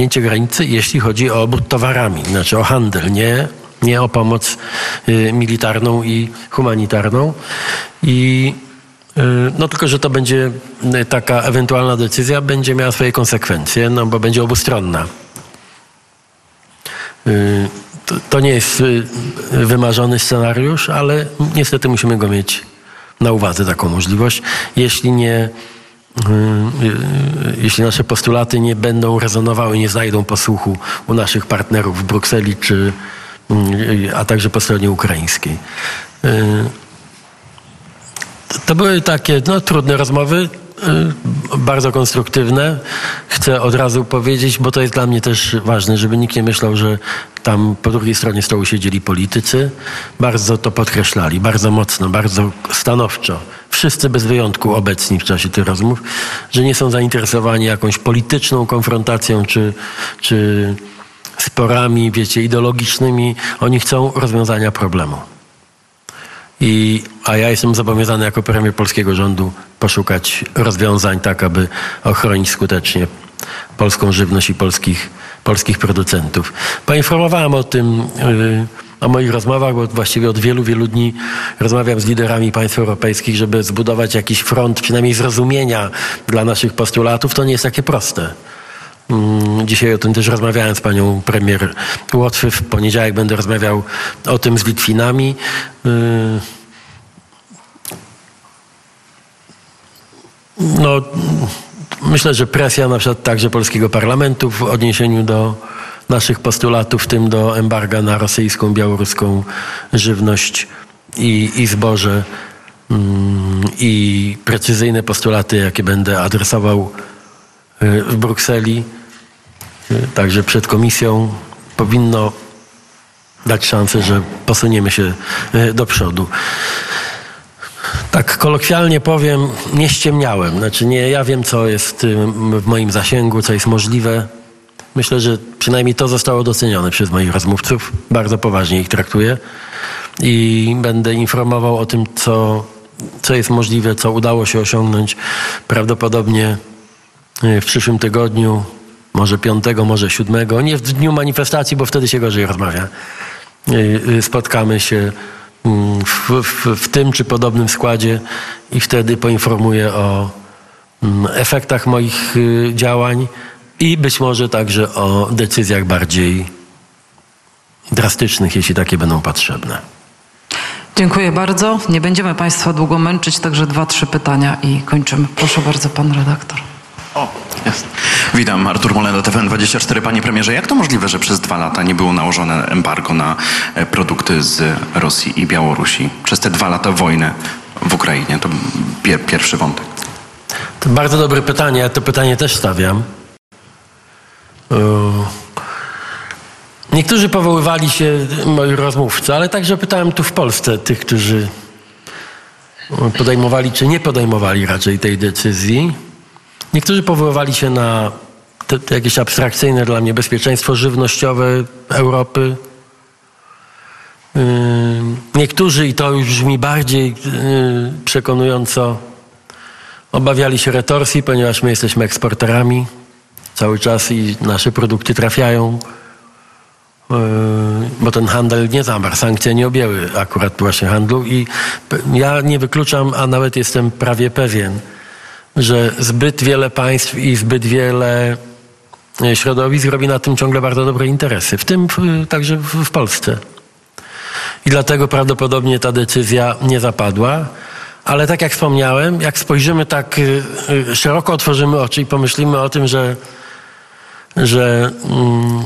zamknięcie granicy, jeśli chodzi o obrót towarami, znaczy o handel, nie, nie o pomoc y, militarną i humanitarną. I y, no tylko, że to będzie y, taka ewentualna decyzja, będzie miała swoje konsekwencje, no bo będzie obustronna. To, to nie jest wymarzony scenariusz, ale niestety musimy go mieć na uwadze, taką możliwość. Jeśli nie, jeśli nasze postulaty nie będą rezonowały, nie znajdą posłuchu u naszych partnerów w Brukseli, czy, y, a także po stronie ukraińskiej. Y, To były takie no, trudne rozmowy, y, bardzo konstruktywne. Chcę od razu powiedzieć, bo to jest dla mnie też ważne, żeby nikt nie myślał, że tam po drugiej stronie stołu siedzieli politycy. Bardzo to podkreślali, bardzo mocno, bardzo stanowczo. Wszyscy bez wyjątku obecni w czasie tych rozmów, że nie są zainteresowani jakąś polityczną konfrontacją czy, czy sporami, wiecie, ideologicznymi. Oni chcą rozwiązania problemu. I, a ja jestem zobowiązany jako premier polskiego rządu poszukać rozwiązań tak, aby ochronić skutecznie polską żywność i polskich, polskich producentów. Poinformowałem o tym, yy, o moich rozmowach, bo właściwie od wielu, wielu dni rozmawiam z liderami państw europejskich, żeby zbudować jakiś front przynajmniej zrozumienia dla naszych postulatów. To nie jest takie proste. Mm, Dzisiaj o tym też rozmawiałem z panią premier Łotwy. W poniedziałek będę rozmawiał o tym z Litwinami. Yy, No, myślę, że presja na przykład także polskiego parlamentu w odniesieniu do naszych postulatów, w tym do embarga na rosyjską, białoruską żywność i, i zboże mm, i precyzyjne postulaty, jakie będę adresował y, w Brukseli, y, także przed komisją, powinno dać szansę, że posuniemy się y, do przodu. Tak kolokwialnie powiem, nie ściemniałem. Znaczy nie, ja wiem, co jest w moim zasięgu, co jest możliwe. Myślę, że przynajmniej to zostało docenione przez moich rozmówców. Bardzo poważnie ich traktuję i będę informował o tym, co, co jest możliwe, co udało się osiągnąć. Prawdopodobnie y, w przyszłym tygodniu, może piątego, może siódmego, nie w dniu manifestacji, bo wtedy się gorzej rozmawia. Y, y, Spotkamy się mm, w, w, w tym czy podobnym składzie i wtedy poinformuję o mm, efektach moich y, działań i być może także o decyzjach bardziej drastycznych, jeśli takie będą potrzebne. Dziękuję bardzo. Nie będziemy Państwa długo męczyć, także dwa, trzy pytania i kończymy. Proszę bardzo, Pan redaktor. O, jest. Witam, Artur Molenda, TVN24. Panie premierze, jak to możliwe, że przez dwa lata nie było nałożone embargo na e, produkty z Rosji i Białorusi? Przez te dwa lata wojny w Ukrainie. To pier pierwszy wątek. To bardzo dobre pytanie, ja to pytanie też stawiam. Yy, Niektórzy powoływali się, moi rozmówcy, ale także pytałem tu w Polsce tych, którzy podejmowali czy nie podejmowali raczej tej decyzji. Niektórzy powoływali się na te, te jakieś abstrakcyjne dla mnie bezpieczeństwo żywnościowe Europy. Yy, Niektórzy, i to już brzmi bardziej yy, przekonująco, obawiali się retorsji, ponieważ my jesteśmy eksporterami cały czas i nasze produkty trafiają, yy, bo ten handel nie zamarł, sankcje nie objęły akurat właśnie handlu i ja nie wykluczam, a nawet jestem prawie pewien, że zbyt wiele państw i zbyt wiele e, środowisk robi na tym ciągle bardzo dobre interesy, w tym także w, Polsce. I dlatego prawdopodobnie ta decyzja nie zapadła. Ale tak jak wspomniałem, jak spojrzymy tak y, szeroko, otworzymy oczy i pomyślimy o tym, że, że mm,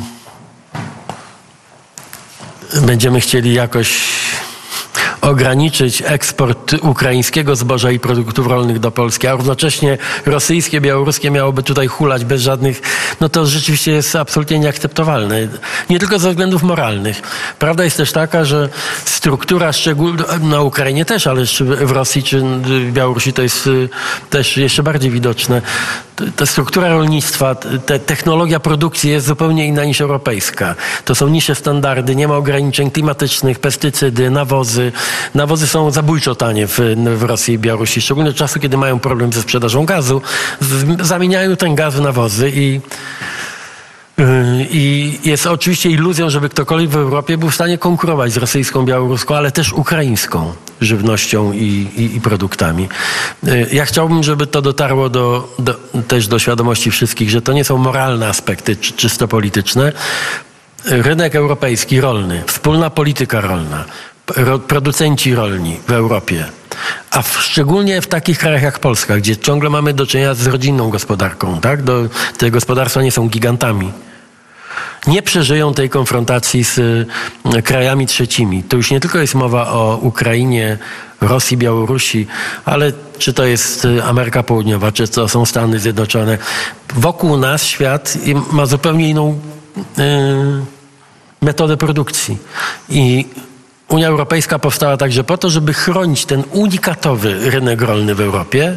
będziemy chcieli jakoś ograniczyć eksport ukraińskiego zboża i produktów rolnych do Polski, a równocześnie rosyjskie, białoruskie miałoby tutaj hulać bez żadnych, no to rzeczywiście jest absolutnie nieakceptowalne. Nie tylko ze względów moralnych. Prawda jest też taka, że struktura szczególnie na Ukrainie też, ale w Rosji czy w Białorusi to jest y, też jeszcze bardziej widoczne. Ta struktura rolnictwa, te technologia produkcji jest zupełnie inna niż europejska. To są niższe standardy, nie ma ograniczeń klimatycznych, pestycydy, nawozy. Nawozy są zabójczo tanie w, w Rosji i Białorusi, szczególnie od czasu, kiedy mają problem ze sprzedażą gazu. Zamieniają ten gaz w nawozy i I jest oczywiście iluzją, żeby ktokolwiek w Europie był w stanie konkurować z rosyjską, białoruską, ale też ukraińską żywnością i, i, i produktami. Y, ja chciałbym, żeby to dotarło do, do, też do świadomości wszystkich, że to nie są moralne aspekty czy, czysto polityczne. Rynek europejski rolny, wspólna polityka rolna, producenci rolni w Europie, a w, szczególnie w takich krajach jak Polska, gdzie ciągle mamy do czynienia z rodzinną gospodarką, tak? Do, te gospodarstwa nie są gigantami. Nie przeżyją tej konfrontacji z y, krajami trzecimi. To już nie tylko jest mowa o Ukrainie, Rosji, Białorusi, ale czy to jest y, Ameryka Południowa, czy to są Stany Zjednoczone. Wokół nas świat ma zupełnie inną y, metodę produkcji. I Unia Europejska powstała także po to, żeby chronić ten unikatowy rynek rolny w Europie,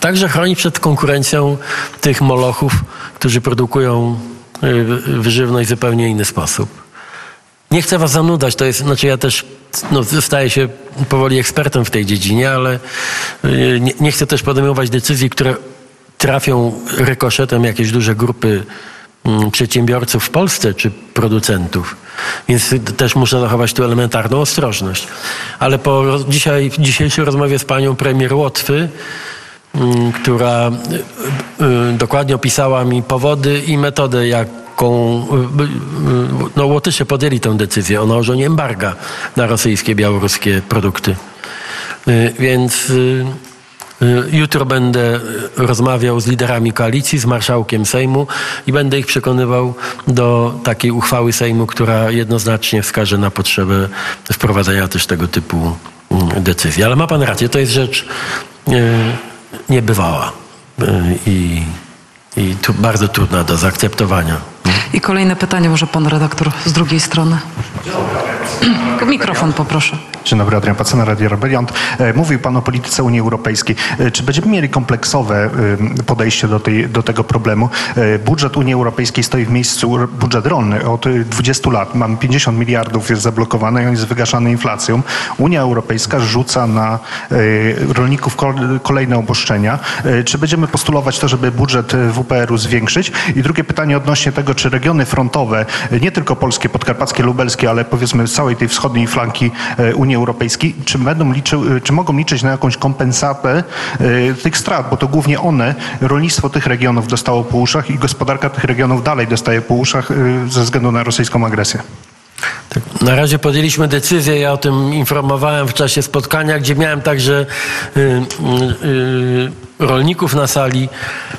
także chronić przed konkurencją tych molochów, którzy produkują y, żywność w zupełnie inny sposób. Nie chcę was zanudać, to jest, znaczy ja też no, staję się powoli ekspertem w tej dziedzinie, ale y, nie, nie chcę też podejmować decyzji, które trafią rykoszetem jakieś duże grupy Mm, przedsiębiorców w Polsce czy producentów. Więc też muszę zachować tu elementarną ostrożność. Ale po dzisiaj, dzisiejszej rozmowie z panią premier Łotwy, mm, która y, y, dokładnie opisała mi powody i metodę, jaką y, no, Łotysze podjęli tę decyzję o nałożeniu embarga na rosyjskie, białoruskie produkty. Więc jutro będę rozmawiał z liderami koalicji, z marszałkiem Sejmu i będę ich przekonywał do takiej uchwały Sejmu, która jednoznacznie wskaże na potrzebę wprowadzenia też tego typu mm, decyzji. Ale ma pan rację, to jest rzecz y, niebywała y, i, i tu bardzo trudna do zaakceptowania. I kolejne pytanie może pan redaktor z drugiej strony. Mikrofon poproszę. Dzień dobry, Adrian Pacena, Radio Rebeliant. E, mówił Pan o polityce Unii Europejskiej. E, czy będziemy mieli kompleksowe e, podejście do, tej, do tego problemu? Budżet Unii Europejskiej stoi w miejscu, budżet rolny od 20 lat. Mamy 50 miliardów, jest zablokowany on jest wygaszany inflacją. Unia Europejska rzuca na rolników kolejne oboszczenia. Czy będziemy postulować to, żeby budżet WPR-u zwiększyć? I drugie pytanie odnośnie tego, czy regiony frontowe, nie tylko polskie, podkarpackie, lubelskie, ale powiedzmy z całej tej wschodniej flanki Unii Unii Europejskiej, czy, będą liczy, czy mogą liczyć na jakąś kompensatę y, tych strat, bo to głównie one, rolnictwo tych regionów dostało po uszach i gospodarka tych regionów dalej dostaje po uszach ze względu na rosyjską agresję. Tak, na razie podjęliśmy decyzję, ja o tym informowałem w czasie spotkania, gdzie miałem także y, y, y, rolników na sali.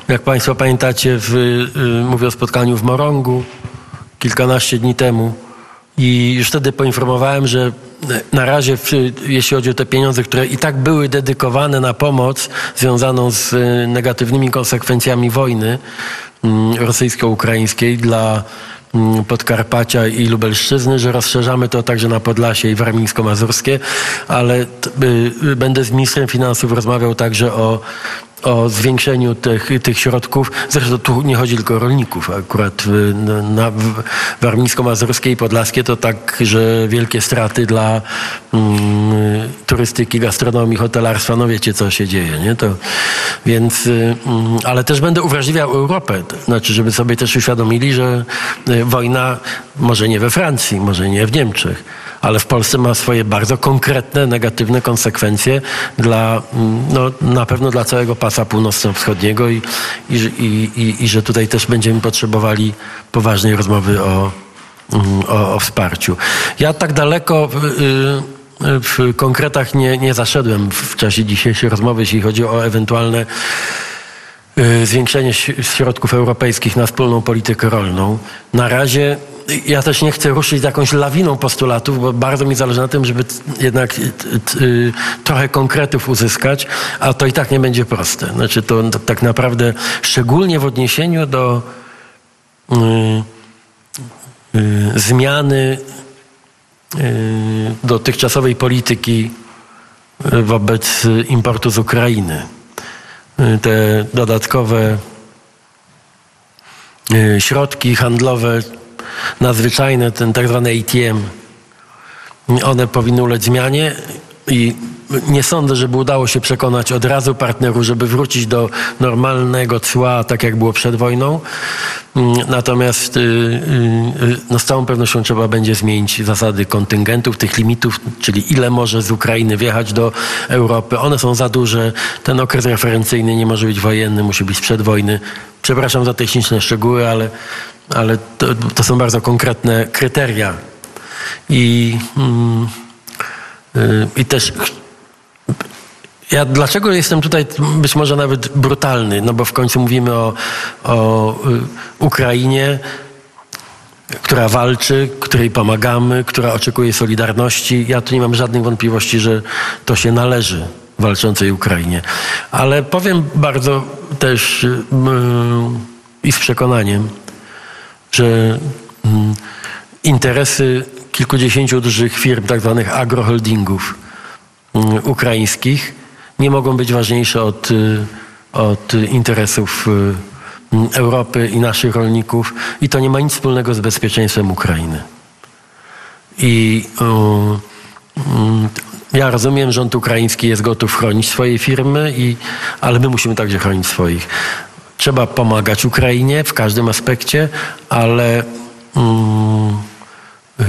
Jak Państwo pamiętacie, w, y, mówię o spotkaniu w Morągu kilkanaście dni temu. I już wtedy poinformowałem, że na razie, jeśli chodzi o te pieniądze, które i tak były dedykowane na pomoc związaną z y, negatywnymi konsekwencjami wojny mm, rosyjsko-ukraińskiej dla mm, Podkarpacia i Lubelszczyzny, że rozszerzamy to także na Podlasie i Warmińsko-Mazurskie, ale y, y, będę z ministrem finansów rozmawiał także o o zwiększeniu tych, tych środków. Zresztą tu nie chodzi tylko o rolników. Akurat na Warmińsko-Mazurskiej i Podlaskie to tak, że wielkie straty dla mm, turystyki, gastronomii, hotelarstwa. No wiecie, co się dzieje, nie? To, więc, mm, ale też będę uwrażliwiał Europę. Znaczy, żeby sobie też uświadomili, że y, wojna może nie we Francji, może nie w Niemczech, ale w Polsce ma swoje bardzo konkretne, negatywne konsekwencje dla, mm, no, na pewno dla całego pasa północno-wschodniego i, i, i, i, że tutaj też będziemy potrzebowali poważnej rozmowy o, mm, o, o wsparciu. Ja tak daleko w, y, w konkretach nie, nie zaszedłem w czasie dzisiejszej rozmowy, jeśli chodzi o ewentualne y, zwiększenie środków europejskich na wspólną politykę rolną. Na razie ja też nie chcę ruszyć jakąś lawiną postulatów, bo bardzo mi zależy na tym, żeby jednak y, trochę konkretów uzyskać, a to i tak nie będzie proste. Znaczy to, to tak naprawdę szczególnie w odniesieniu do y, y, zmiany dotychczasowej polityki wobec importu z Ukrainy. Te dodatkowe środki handlowe nadzwyczajne, ten tak zwany ATM, one powinny ulec zmianie i nie sądzę, żeby udało się przekonać od razu partnerów, żeby wrócić do normalnego cła, tak jak było przed wojną. Natomiast y, y, y, no z całą pewnością trzeba będzie zmienić zasady kontyngentów, tych limitów, czyli ile może z Ukrainy wjechać do Europy. One są za duże. Ten okres referencyjny nie może być wojenny, musi być sprzed wojny. Przepraszam za techniczne szczegóły, ale, ale to, to są bardzo konkretne kryteria. I, mm, y, i też ja dlaczego jestem tutaj być może nawet brutalny? No bo w końcu mówimy o, o y, Ukrainie, która walczy, której pomagamy, która oczekuje solidarności. Ja tu nie mam żadnych wątpliwości, że to się należy walczącej Ukrainie. Ale powiem bardzo też y, mm, i z przekonaniem, że mm, interesy kilkudziesięciu dużych firm, tak zwanych agroholdingów mm, ukraińskich, nie mogą być ważniejsze od, y, od interesów y, mm, Europy i naszych rolników. I to nie ma nic wspólnego z bezpieczeństwem Ukrainy. I mm, ja rozumiem, rząd ukraiński jest gotów chronić swoje firmy, i, ale my musimy także chronić swoich. Trzeba pomagać Ukrainie w każdym aspekcie, ale mm,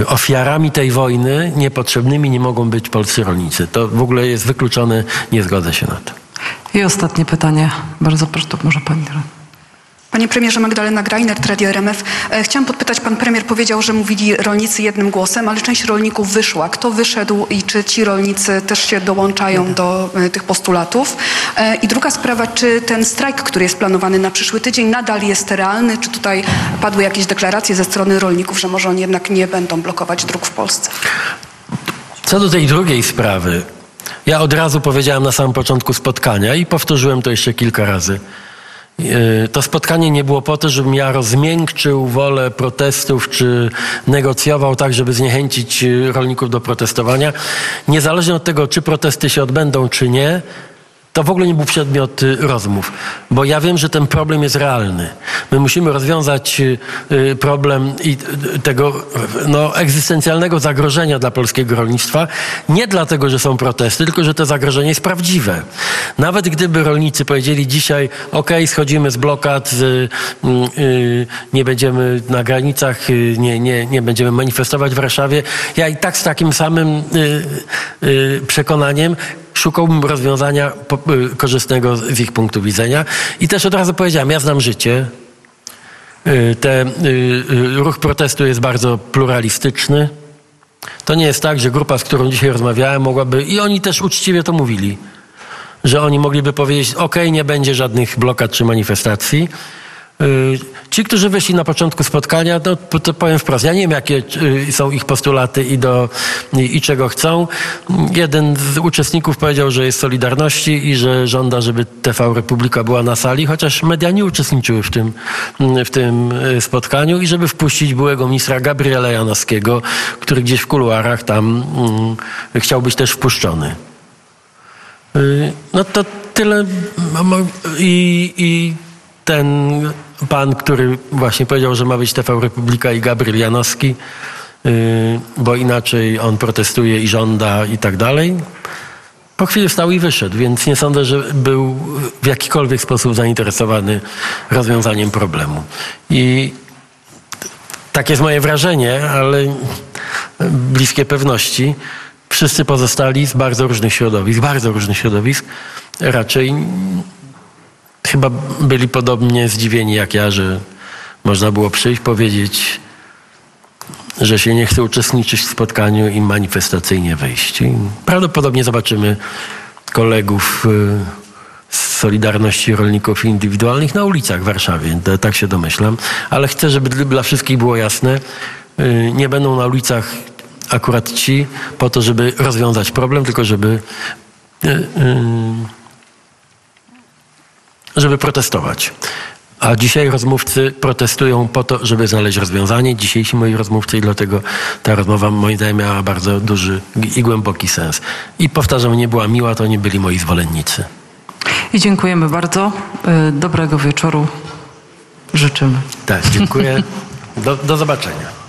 ofiarami tej wojny niepotrzebnymi nie mogą być polscy rolnicy. To w ogóle jest wykluczone, nie zgodzę się na to. I ostatnie pytanie. Bardzo proszę, może pani. Panie premierze Magdalena Greinert, Radio RMF. E, Chciałam podpytać, pan premier powiedział, że mówili rolnicy jednym głosem, ale część rolników wyszła. Kto wyszedł i czy ci rolnicy też się dołączają do e, tych postulatów? E, I druga sprawa, czy ten strajk, który jest planowany na przyszły tydzień nadal jest realny? Czy tutaj padły jakieś deklaracje ze strony rolników, że może oni jednak nie będą blokować dróg w Polsce? Co do tej drugiej sprawy, ja od razu powiedziałem na samym początku spotkania i powtórzyłem to jeszcze kilka razy. Yy, To spotkanie nie było po to, żebym ja rozmiękczył wolę protestów, czy negocjował tak, żeby zniechęcić yy, rolników do protestowania. Niezależnie od tego, czy protesty się odbędą, czy nie, to w ogóle nie był przedmiot y, rozmów, bo ja wiem, że ten problem jest realny. My musimy rozwiązać y, y, problem i tego no, egzystencjalnego zagrożenia dla polskiego rolnictwa. Nie dlatego, że są protesty, tylko że to zagrożenie jest prawdziwe. Nawet gdyby rolnicy powiedzieli dzisiaj, ok, schodzimy z blokad, y, nie będziemy na granicach, nie, nie, nie będziemy manifestować w Warszawie, ja i tak z takim samym przekonaniem szukałbym rozwiązania y, korzystnego z ich punktu widzenia. I też od razu powiedziałem, ja znam życie. Y, Te, y, ruch protestu jest bardzo pluralistyczny. To nie jest tak, że grupa, z którą dzisiaj rozmawiałem, mogłaby, i oni też uczciwie to mówili, że oni mogliby powiedzieć, ok, nie będzie żadnych blokad czy manifestacji. Y, Ci, którzy wyszli na początku spotkania, no, to powiem wprost, ja nie wiem, jakie y, są ich postulaty i, do, i, i czego chcą. Jeden z uczestników powiedział, że jest Solidarności i że żąda, żeby TV Republika była na sali, chociaż media nie uczestniczyły w tym, w tym y, spotkaniu i żeby wpuścić byłego ministra Gabriela Janowskiego, który gdzieś w kuluarach tam mm, chciał być też wpuszczony. No to tyle. I, I ten pan, który właśnie powiedział, że ma być TV Republika i Gabriel Janowski, y, bo inaczej on protestuje i żąda i tak dalej. Po chwili wstał i wyszedł, więc nie sądzę, że był w jakikolwiek sposób zainteresowany rozwiązaniem problemu. I tak jest moje wrażenie, ale bliskie pewności. Wszyscy pozostali z bardzo różnych środowisk, bardzo różnych środowisk, raczej chyba byli podobnie zdziwieni jak ja, że można było przyjść, powiedzieć, że się nie chce uczestniczyć w spotkaniu i manifestacyjnie wyjść. I prawdopodobnie zobaczymy kolegów y, z Solidarności Rolników Indywidualnych na ulicach w Warszawie. Tak się domyślam. Ale chcę, żeby dla- wszystkich było jasne, y, nie będą na ulicach akurat ci po to, żeby rozwiązać problem, tylko żeby y, żeby protestować. A dzisiaj rozmówcy protestują po to, żeby znaleźć rozwiązanie. Dzisiejsi moi rozmówcy i dlatego ta rozmowa moim zdaniem miała bardzo duży i głęboki sens. I powtarzam, nie była miła, to nie byli moi zwolennicy. I dziękujemy bardzo. Y, Dobrego wieczoru życzymy. Tak, dziękuję. Do, do zobaczenia.